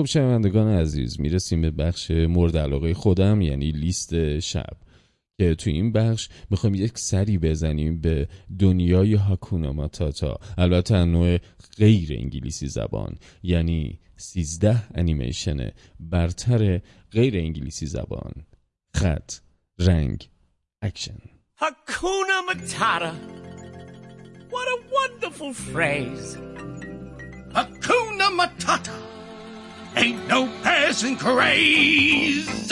خب شنوندگان عزیز می‌رسیم به بخش مورد علاقه خودم یعنی لیست شب که تو این بخش می‌خوایم یک سری بزنیم به دنیای Hakuna Matata البته نوع غیر انگلیسی زبان یعنی سیزده انیمیشن برتر غیر انگلیسی زبان خط رنگ اکشن Hakuna Matata. What a wonderful phrase. Hakuna Matata. Ain't no passing craze.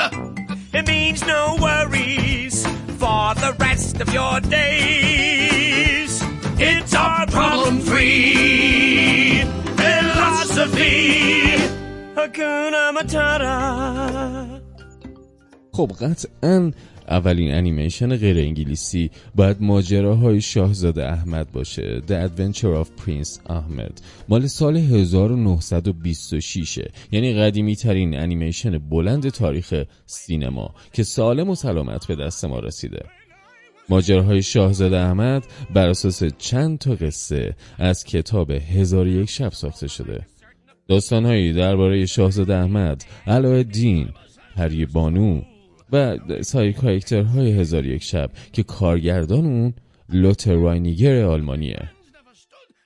It means no worries for the rest of your days. It's our problem free philosophy. Hakuna Matata. خب قطعا اولین انیمیشن غیر انگلیسی باید ماجراهای شاهزاده احمد باشه. The Adventure of Prince احمد مال سال 1926 یعنی قدیمی ترین انیمیشن بلند تاریخ سینما که سالم و سلامت به دست ما رسیده. ماجراهای شاهزاده احمد بر اساس چند تا قصه از کتاب هزار یک شب ساخته شده. داستانهایی درباره شاهزاده احمد علایالدین پری بانو و سایر کارکترهای هزار یک شب که کارگردان اون لوتر راینیگر آلمانیه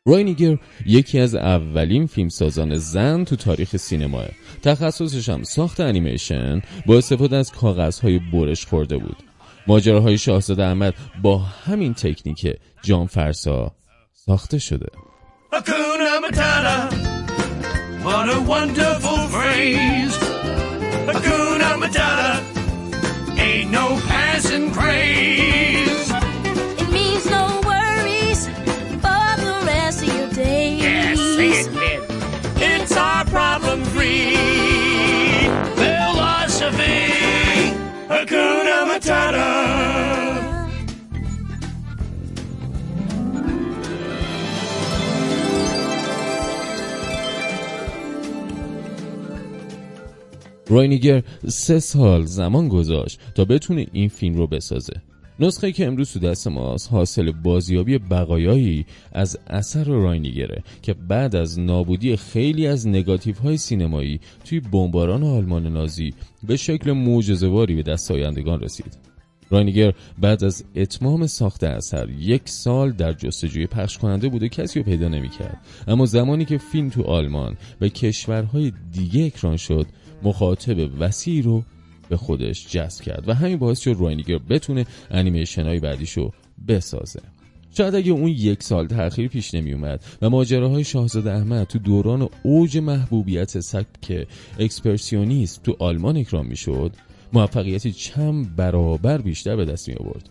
راینیگر یکی از اولین فیلمسازان زن تو تاریخ سینماه تخصصش هم ساخت انیمیشن با استفاده از کاغذهای برش خورده بود ماجراهای شاهزاده احمد با همین تکنیک جان فرسا ساخته شده. What a wonderful phrase. Hakuna Matata. No passing craze. It means no worries for the rest of your days. Yes, sing it, kid. It's our problem free. Philosophy. Hakuna Matata. راینیگر سه سال زمان گذاشت تا بتونه این فیلم رو بسازه. نسخه که امروز تو دست ماست حاصل بازیابی بقایایی از اثر راینیگره که بعد از نابودی خیلی از نگاتیف های سینمایی توی بمباران آلمان نازی به شکل معجزه‌واری به دست آیندگان رسید. راینیگر بعد از اتمام ساخت اثر یک سال در جستجوی پخش کننده بود و کسی رو پیدا نمی‌کرد. اما زمانی که فیلم تو آلمان و کشورهای دیگه اکران شد مخاطب وسیعی رو به خودش جذب کرد و همین باعث شد راینیگر بتونه انیمیشن های بعدیشو بسازه. شاید اگه اون یک سال تأخیر پیش نمی اومد و ماجراهای شاهزاده احمد تو دوران اوج محبوبیت سبک اکسپرسیونیست تو آلمان اکران می‌شد موفقیتی چند برابر بیشتر به دست می آورد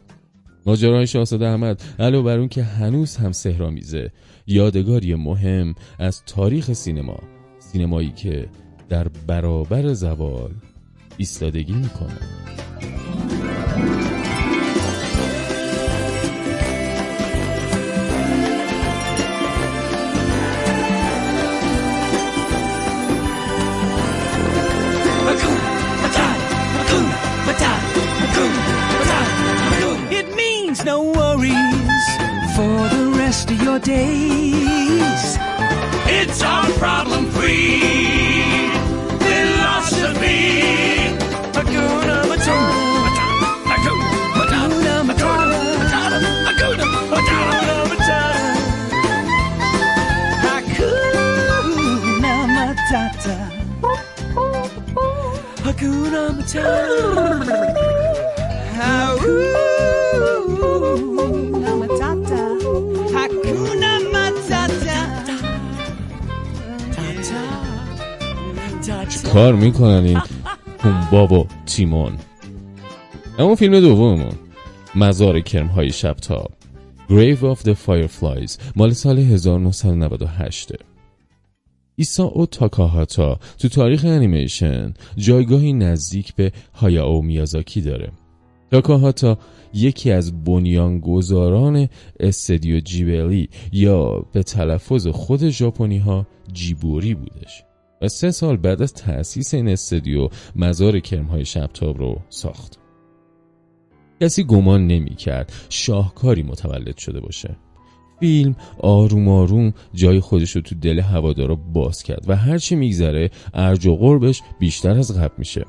ماجراهای شاهزاده احمد علاوه بر اون که هنوز هم سهرامیزه یادگاری مهم از تاریخ سینما سینمایی که در برابر زوال ایستادگی می‌کنه It. Matata. کار می‌کنن این پومبا و تیمون؟ اما فیلم دوممون. مزار های شبتاب. Grave of the Fireflies مال سال 1998 ایسا او تاکاهاتا تو تاریخ انیمیشن جایگاهی نزدیک به هایاو میازاکی داره. تاکاهاتا یکی از بنیانگذاران استدیو جیبلی یا به تلفظ خود ژاپنی ها جیبوری بودش و سه سال بعد از تأسیس این استدیو مزار کرمهای شبتاب رو ساخت. کسی گمان نمی کرد شاهکاری متولد شده باشه. فیلم آروم آروم جای خودش رو تو دل هوادارا باز کرد و هرچی میگذره ارج و قربش بیشتر از قبل میشه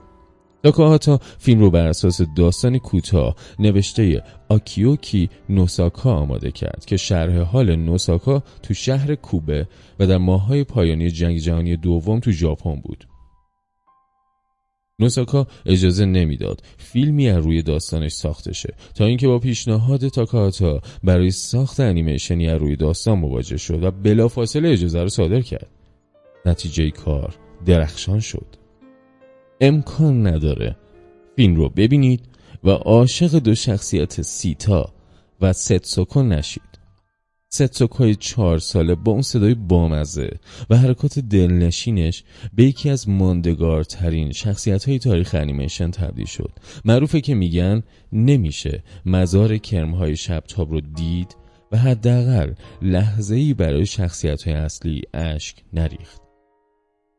داکاهاتا فیلم رو بر اساس داستان کوتاه نوشته آکیوکی نوساکا آماده کرد که شرح حال نوساکا تو شهر کوبه و در ماههای پایانی جنگ جهانی دوم تو ژاپن بود. نوساکا اجازه نمی‌داد فیلمی از روی داستانش ساخته شه تا اینکه با پیشنهاد تاکاهاتا برای ساخت انیمیشنی از روی داستان مواجه شد و بلافاصله اجازه رو صادر کرد. نتیجه کار درخشان شد. امکان نداره فیلم رو ببینید و عاشق دو شخصیت سیتا و ستسوکو نشید ستسوکوی چهار ساله با اون صدای بامزه و حرکات دلنشینش به یکی از ماندگارترین شخصیت های تاریخ انیمیشن تبدیل شد. معروفه که میگن نمیشه مزار کرمهای شبتاب رو دید و حداقل لحظه ای برای شخصیت های اصلی اشک نریخت.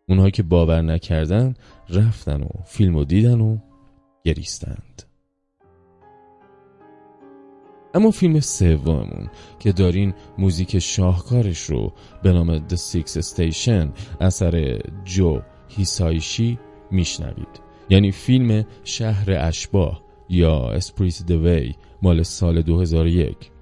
اونها که باور نکردن رفتن و فیلم و دیدن و گریستند. اما فیلم سوممون که دارین موزیک شاهکارش رو به نام The Six Station اثر جو هیسایشی میشنوید. یعنی فیلم شهر اشباه یا اسپریت دوی مال سال 2001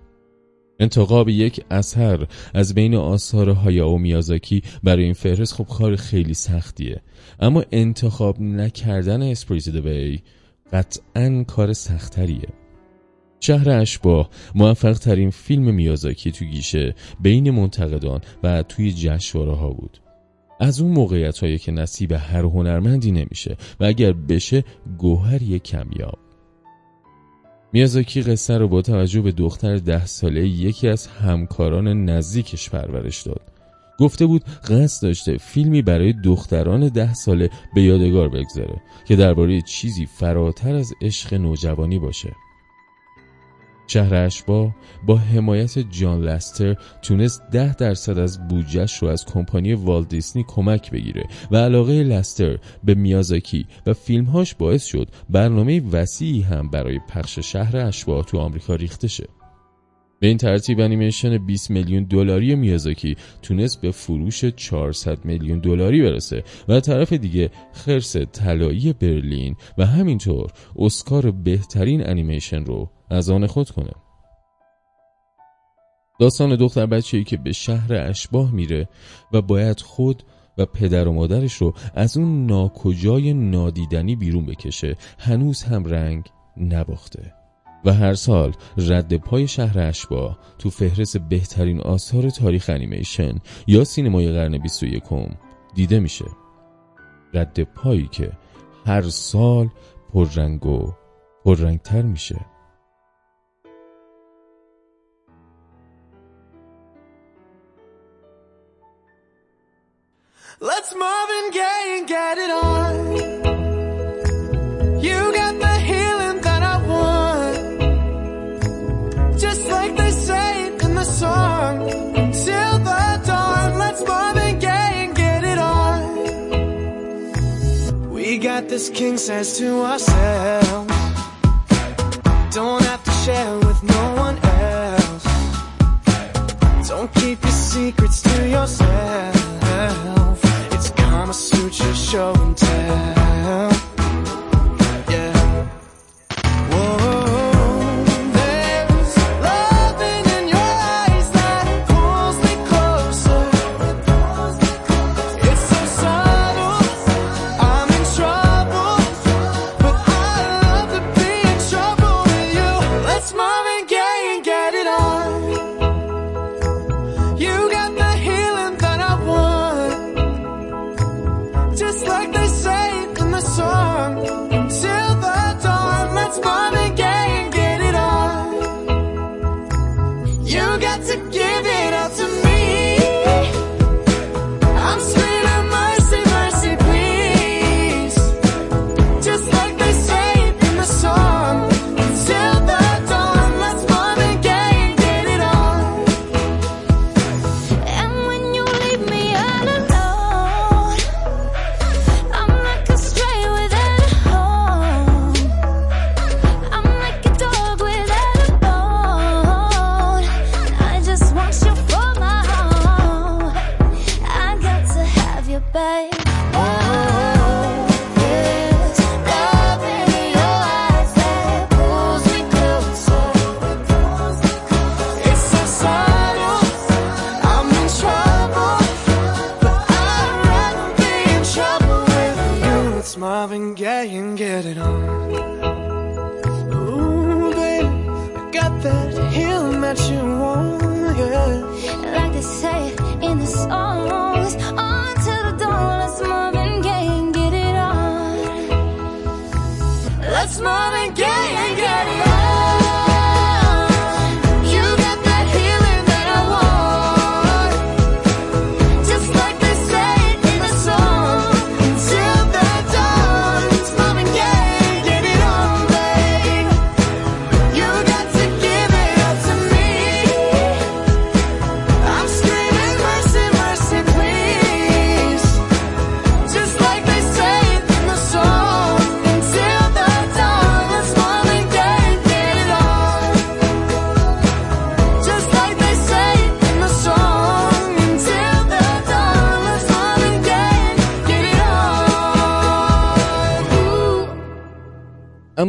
انتخاب یک. اثر از بین آثار هایاو میازاکی برای این فهرست خب کار خیلی سختیه. اما انتخاب نکردن اسپریت دوی قطعا کار سختریه. شهر اشباه موفق ترین فیلم میازاکی تو گیشه بین منتقدان و توی جشنواره ها بود. از اون موقعیت هایی که نصیب هر هنرمندی نمیشه و اگر بشه گوهری کمیاب. میازاکی قصه رو با توجه به دختر ده ساله یکی از همکاران نزدیکش پرورش داد. گفته بود قصد داشته فیلمی برای دختران ده ساله به یادگار بگذاره که درباره چیزی فراتر از عشق نوجوانی باشه. شهر اشبا با حمایت جان لستر تونست ده درصد از بودجهش رو از کمپانی والت دیسنی کمک بگیره و علاقه لستر به میازاکی و فیلمهاش باعث شد برنامه وسیعی هم برای پخش شهر اشبا تو آمریکا ریخته شه. به این ترتیب انیمیشن 20 میلیون دلاری میازاکی تونست به فروش 400 میلیون دلاری برسه و طرف دیگه خرس طلایی برلین و همینطور اسکار بهترین انیمیشن رو از آن خود کنه داستان دختر بچه‌ای که به شهر اشباه میره و باید خود و پدر و مادرش رو از اون ناکجای نادیدنی بیرون بکشه هنوز هم رنگ نباخته. و هر سال رد پای شهر اشباه تو فهرست بهترین آثار تاریخ انیمیشن یا سینمای قرن 21 دیده میشه. رد پایی که هر سال پررنگ و پررنگتر میشه. Let's Marvin Gaye and get it on. You got the healing that I want. Just like they say it in the song. Till the dawn, let's Marvin Gaye and get it on. We got this king says to ourselves. Don't have to share with no one else. Don't keep your secrets to yourself. show and tell.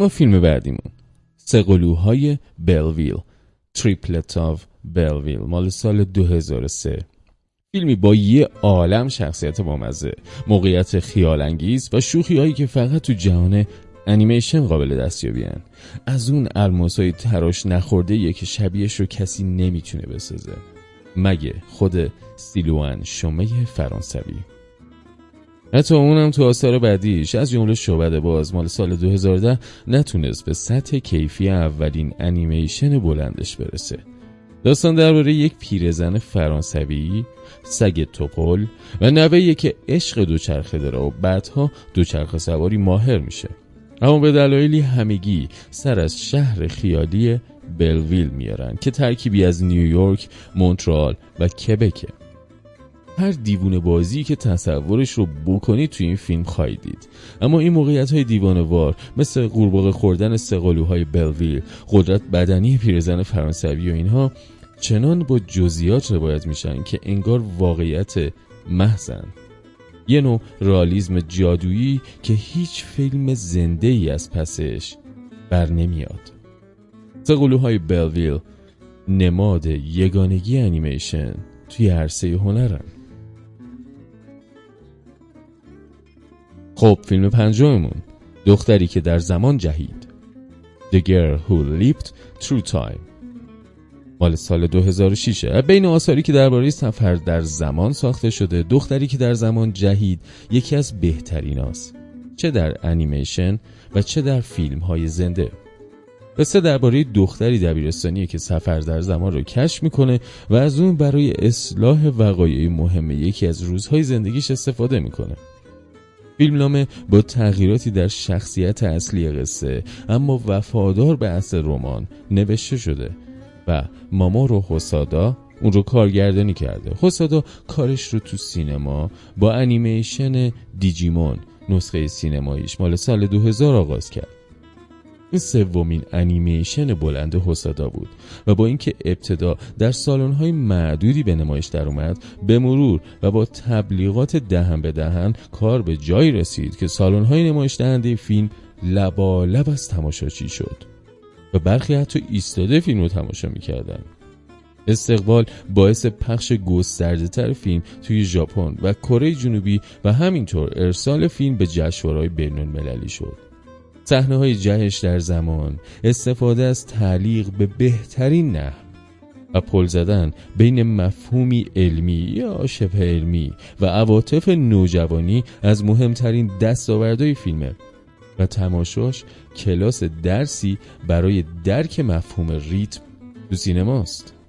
اما فیلم بعدیمون. سه‌قلوهای بلویل. Triplets of Belleville. مال سال 2003 فیلمی با یه عالم شخصیت بامزه. موقعیت خیال انگیز و شوخی هایی که فقط تو جهان انیمیشن قابل دستیابی هن. از اون الماس های تراش نخورده یه که شبیهش رو کسی نمی‌تونه بسازه. مگه خود سیلوان شومه فرانسوی؟ حتی اونم تو آثار بعدیش. از جمله شعبده باز مال سال 2010 نتونست به سطح کیفی اولین انیمیشن بلندش برسه. داستان درباره یک پیرزن فرانسوی سگ توپل و نوهی که عشق دوچرخه داره و بعدها دوچرخه سواری ماهر میشه. اما به دلایلی همگی سر از شهر خیالی بلویل میارن که ترکیبی از نیویورک، مونترال و کبکه. هر دیوونه بازی که تصورش رو بکنید تو این فیلم خواهید دید. اما این موقعیت های دیوانه وار مثل قورباغه خوردن سقالوهای بلویل قدرت بدنی پیرزن فرانسوی و اینها چنان با جزئیات روایت میشن که انگار واقعیت محزن یه نوع رالیزم جادویی که هیچ فیلم زنده ای از پسش بر نمیاد. سقلوهای بلویل نماد یگانگی انیمیشن توی عرصه هنرن. خب فیلم پنجممون. دختری که در زمان جهید. The Girl Who Leaped Through Time. مال سال 2006 بین آثاری که درباره سفر در زمان ساخته شده دختری که در زمان جهید یکی از بهترین است چه در انیمیشن و چه در فیلم های زنده. قصه درباره دختری دبیرستانی که سفر در زمان رو کشف می‌کنه و از اون برای اصلاح وقایع مهم یکی از روزهای زندگیش استفاده می‌کنه. فیلمنامه با تغییراتی در شخصیت اصلی قصه اما وفادار به اصل رمان نوشته شده و مامورو حسادا اون رو کارگردانی کرده. حسادا کارش رو تو سینما با انیمیشن دیجیمون نسخه سینماییش مال سال 2000 آغاز کرد. این سومین انیمیشن بلند حسادا بود و با اینکه ابتدا در سالن‌های معدودی به نمایش در اومد به مرور و با تبلیغات دهن به دهن کار به جایی رسید که سالن‌های نمایش دهنده فیلم لبالب از تماشاچی شد و برخی حتی ایستاده فیلم رو تماشا می‌کردن. استقبال باعث پخش گسترده تر فیلم توی ژاپن و کره جنوبی و همینطور ارسال فیلم به جشنواره‌های بین‌المللی شد. صحنه های جهش در زمان استفاده از تعلیق به بهترین نحو و پل زدن بین مفهومی علمی یا شبه علمی و عواطف نوجوانی از مهمترین دستاوردهای فیلمه و تماشاش کلاس درسی برای درک مفهوم ریتم تو سینماست.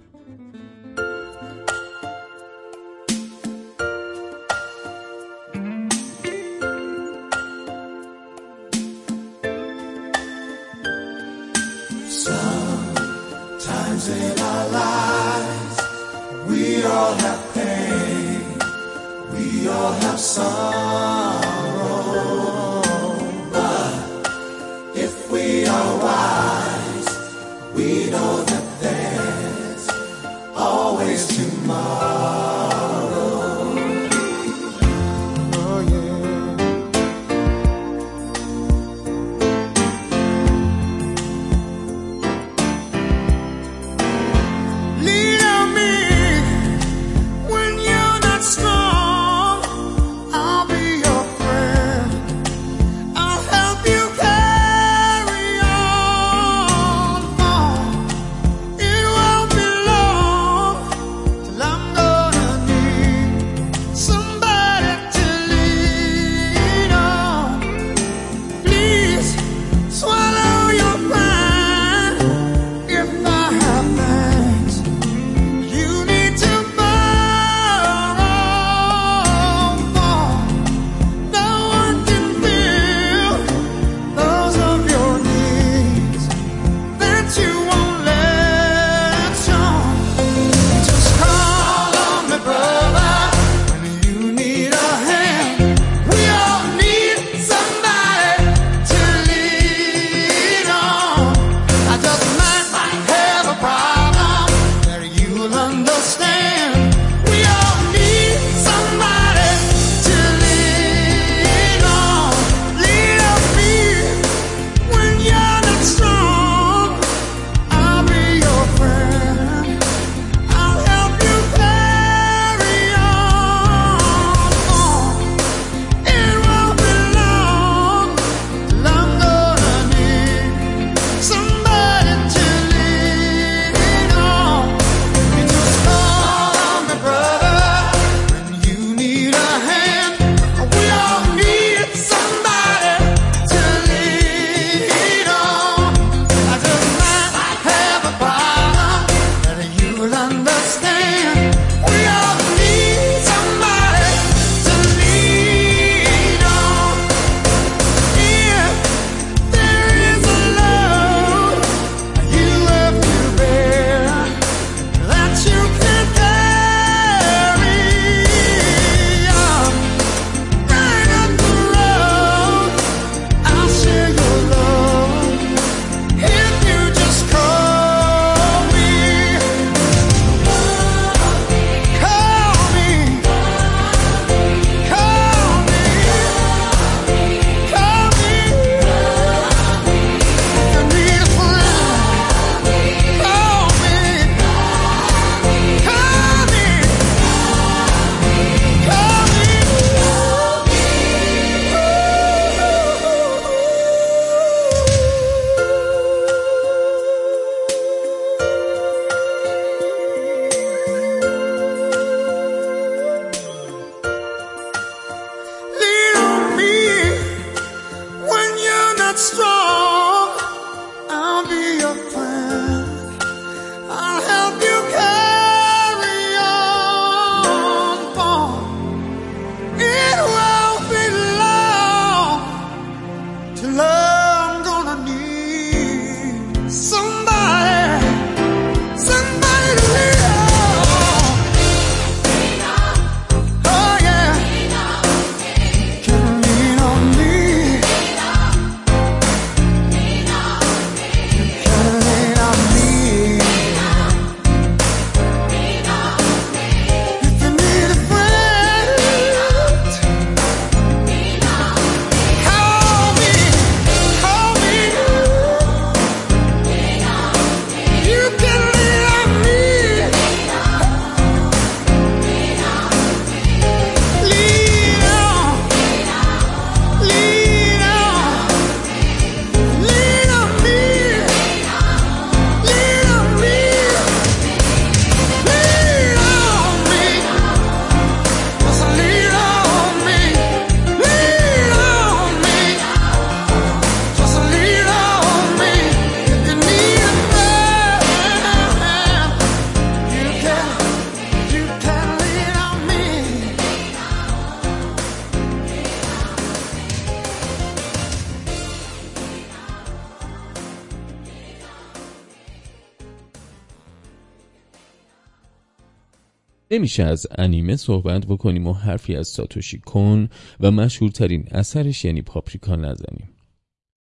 نمیشه از انیمه صحبت بکنیم و حرفی از ساتوشی کن و مشهورترین اثرش یعنی پاپریکا نزنیم.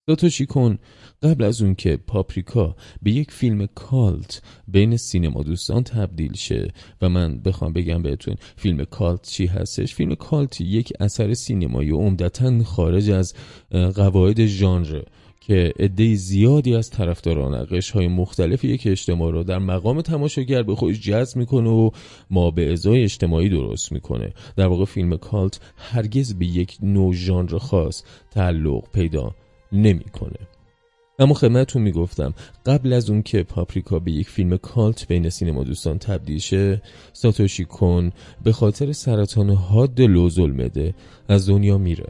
ساتوشی کن قبل از اون که پاپریکا به یک فیلم کالت بین سینما دوستان تبدیل شه و من بخوام بگم بهتون فیلم کالت چی هستش. فیلم کالت یک اثر سینمایی و عمدتا خارج از قواعد ژانر که عده زیادی از طرفداران نقش های مختلف یک اجتماع رو در مقام تماشاگر به خودش جذب می‌کنه و ما به ازای اجتماعی درست می‌کنه. در واقع فیلم cult هرگز به یک نوع ژانر خاص تعلق پیدا نمی‌کنه. اما خدمتتون می‌گفتم قبل از اون که پاپریکا به یک فیلم cult بین سینما دوستان تبدیل شه ساتوشی کن به خاطر سرطان حاد لوزالمعده از دنیا میره.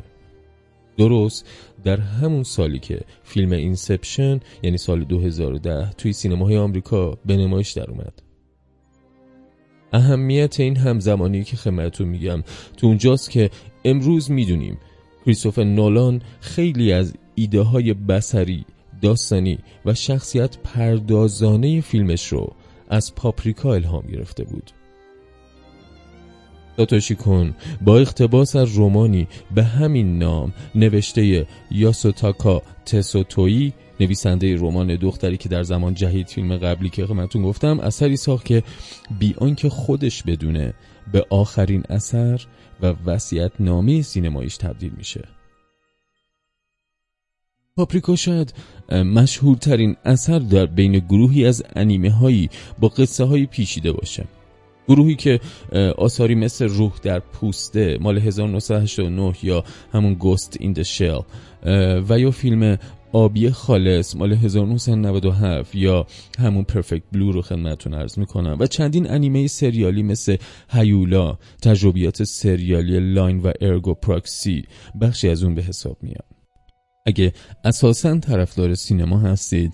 درست در همون سالی که فیلم Inception یعنی سال 2010 توی سینماهای آمریکا به نمایش در اومد. اهمیت این همزمانی که خدمتتون میگم تو اونجاست که امروز می‌دونیم کریستوفر نولان خیلی از ایده های بسری داستانی و شخصیت پردازانه فیلمش رو از پاپریکا الهام گرفته بود. ساتوشی کن. با اقتباس از رومانی به همین نام نوشته یاسوتاکا تسوتویی نویسنده رمان دختری که در زمان جهید فیلم قبلی که خدمتتون گفتم اثری ساخت که بی آنکه خودش بدونه به آخرین اثر و وصیت نامه سینماییش تبدیل میشه. پاپریکا شاید مشهورترین اثر در بین گروهی از انیمه هایی با قصه های پیچیده باشه. گروهی که آثاری مثل روح در پوسته مال 1989 یا همون گوست این شل و یا فیلم آبی خالص مال 1997 یا همون Perfect Blue رو خدمتتون عرض می‌کنم. و چندین انیمه سریالی مثل هیولا تجربیات سریالی لین و Ergo Proxy بخشی از اون به حساب میاد. اگه اساسا طرفدار سینما هستید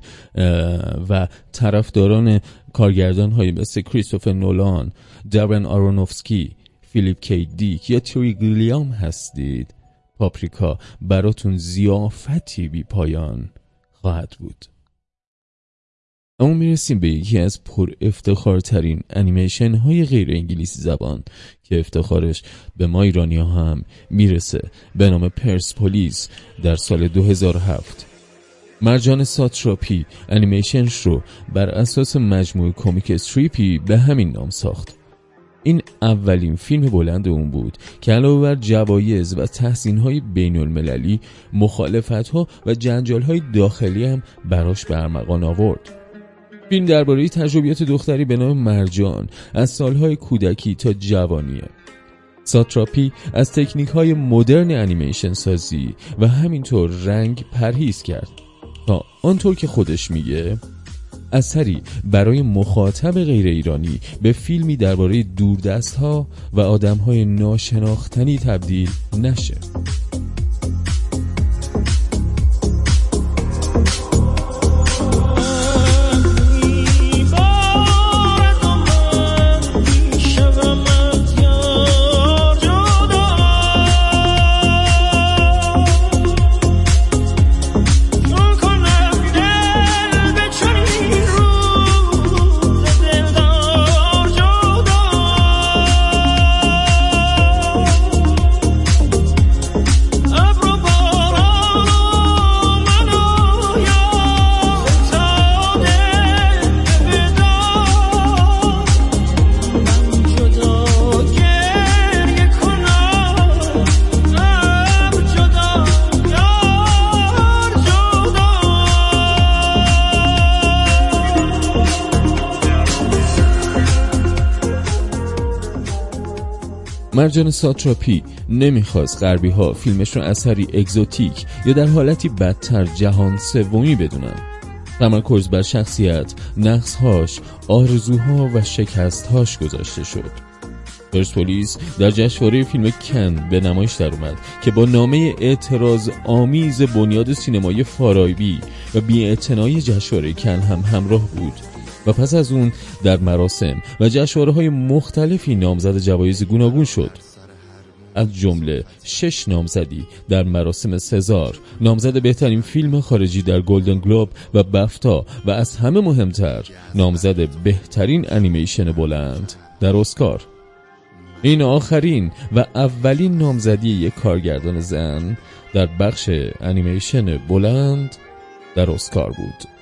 و طرفداران کارگردان های مثل کریستوفر نولان، درن آرونوفسکی، فیلیپ کی دیک یا تری گیلیام هستید. پاپریکا براتون ضیافتی بی پایان خواهد بود. اما می‌رسیم به یکی از پر افتخارترین انیمیشن های غیر انگلیسی زبان که افتخارش به ما ایرانی ها هم می‌رسه. به نام پرسپولیس در سال 2007 مرجان ساتراپی انیمیشنش رو بر اساس مجموعه کمیک استریپی به همین نام ساخت. این اولین فیلم بلند اون بود که علاوه بر جوایز و تحسین های بین المللی مخالفت ها و جنجال های داخلی هم براش برمغان آورد. فیلم درباره تجربیات دختری به نام مرجان از سالهای کودکی تا جوانیه. ساتراپی از تکنیک های مدرن انیمیشن سازی و همینطور رنگ پرهیز کرد. آنطور که خودش میگه اثری برای مخاطب غیر ایرانی به فیلمی درباره دوردست ها و آدم های ناشناختنی تبدیل نشه. مرجان ساتراپی نمی‌خواست غربی ها فیلمش رو اثری اگزوتیک یا در حالتی بدتر جهان سومی بدونن. تمرکز بر شخصیت، نقصهاش، آرزوها و شکستهاش گذاشته شد. پرسپولیس در جشنواره فیلم کن به نمایش در اومد که با نامه اعتراض آمیز بنیاد سینمایی فارابی و بی‌اعتنایی جشنواره کن هم همراه بود. و پس از اون در مراسم و جشنواره های مختلفی نامزد جوایز گوناگون شد. از جمله شش نامزدی در مراسم سزار نامزد بهترین فیلم خارجی در گلدن گلوب و بفتا و از همه مهمتر نامزد بهترین انیمیشن بلند در اسکار. این آخرین و اولین نامزدی یک کارگردان زن در بخش انیمیشن بلند در اسکار بود.